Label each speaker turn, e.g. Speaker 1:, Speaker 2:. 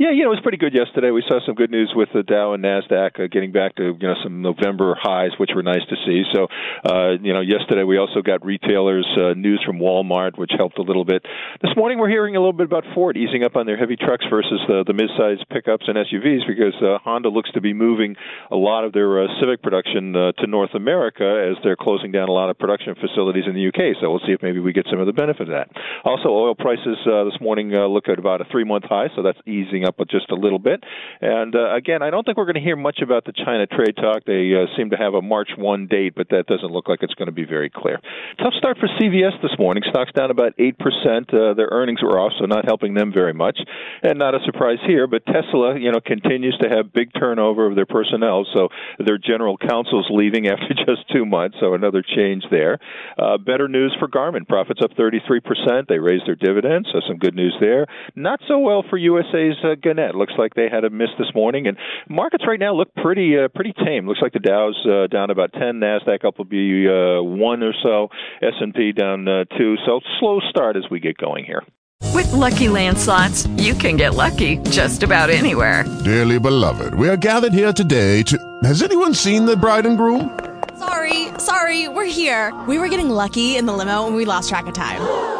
Speaker 1: Yeah, you know, it was pretty good yesterday. We saw some good news with the Dow and Nasdaq uh, getting back to you know some November highs, which were nice to see. So, uh, you know, yesterday we also got retailers uh, news from Walmart, which helped a little bit. This morning we're hearing a little bit about Ford easing up on their heavy trucks versus the the mid-sized pickups and SUVs because uh, Honda looks to be moving a lot of their uh, Civic production uh, to North America as they're closing down a lot of production facilities in the UK. So we'll see if maybe we get some of the benefit of that. Also, oil prices uh, this morning uh, look at about a three-month high, so that's easing up just a little bit. And uh, again, I don't think we're going to hear much about the China trade talk. They uh, seem to have a March 1 date, but that doesn't look like it's going to be very clear. Tough start for CVS this morning. Stocks down about 8%. Uh, their earnings were off, so not helping them very much. And not a surprise here, but Tesla, you know, continues to have big turnover of their personnel. So their general counsel's leaving after just two months, so another change there. Uh, better news for Garmin. Profits up 33%. They raised their dividends, so some good news there. Not so well for USA's uh, Gannett. Looks like they had a miss this morning, and markets right now look pretty uh, pretty tame. Looks like the Dow's uh, down about 10, Nasdaq up will be uh, one or so, S&P down uh, two. So slow start as we get going here.
Speaker 2: With Lucky Land slots, you can get lucky just about anywhere.
Speaker 3: Dearly beloved, we are gathered here today to. Has anyone seen the bride and groom?
Speaker 4: Sorry, sorry, we're here. We were getting lucky in the limo and we lost track of time.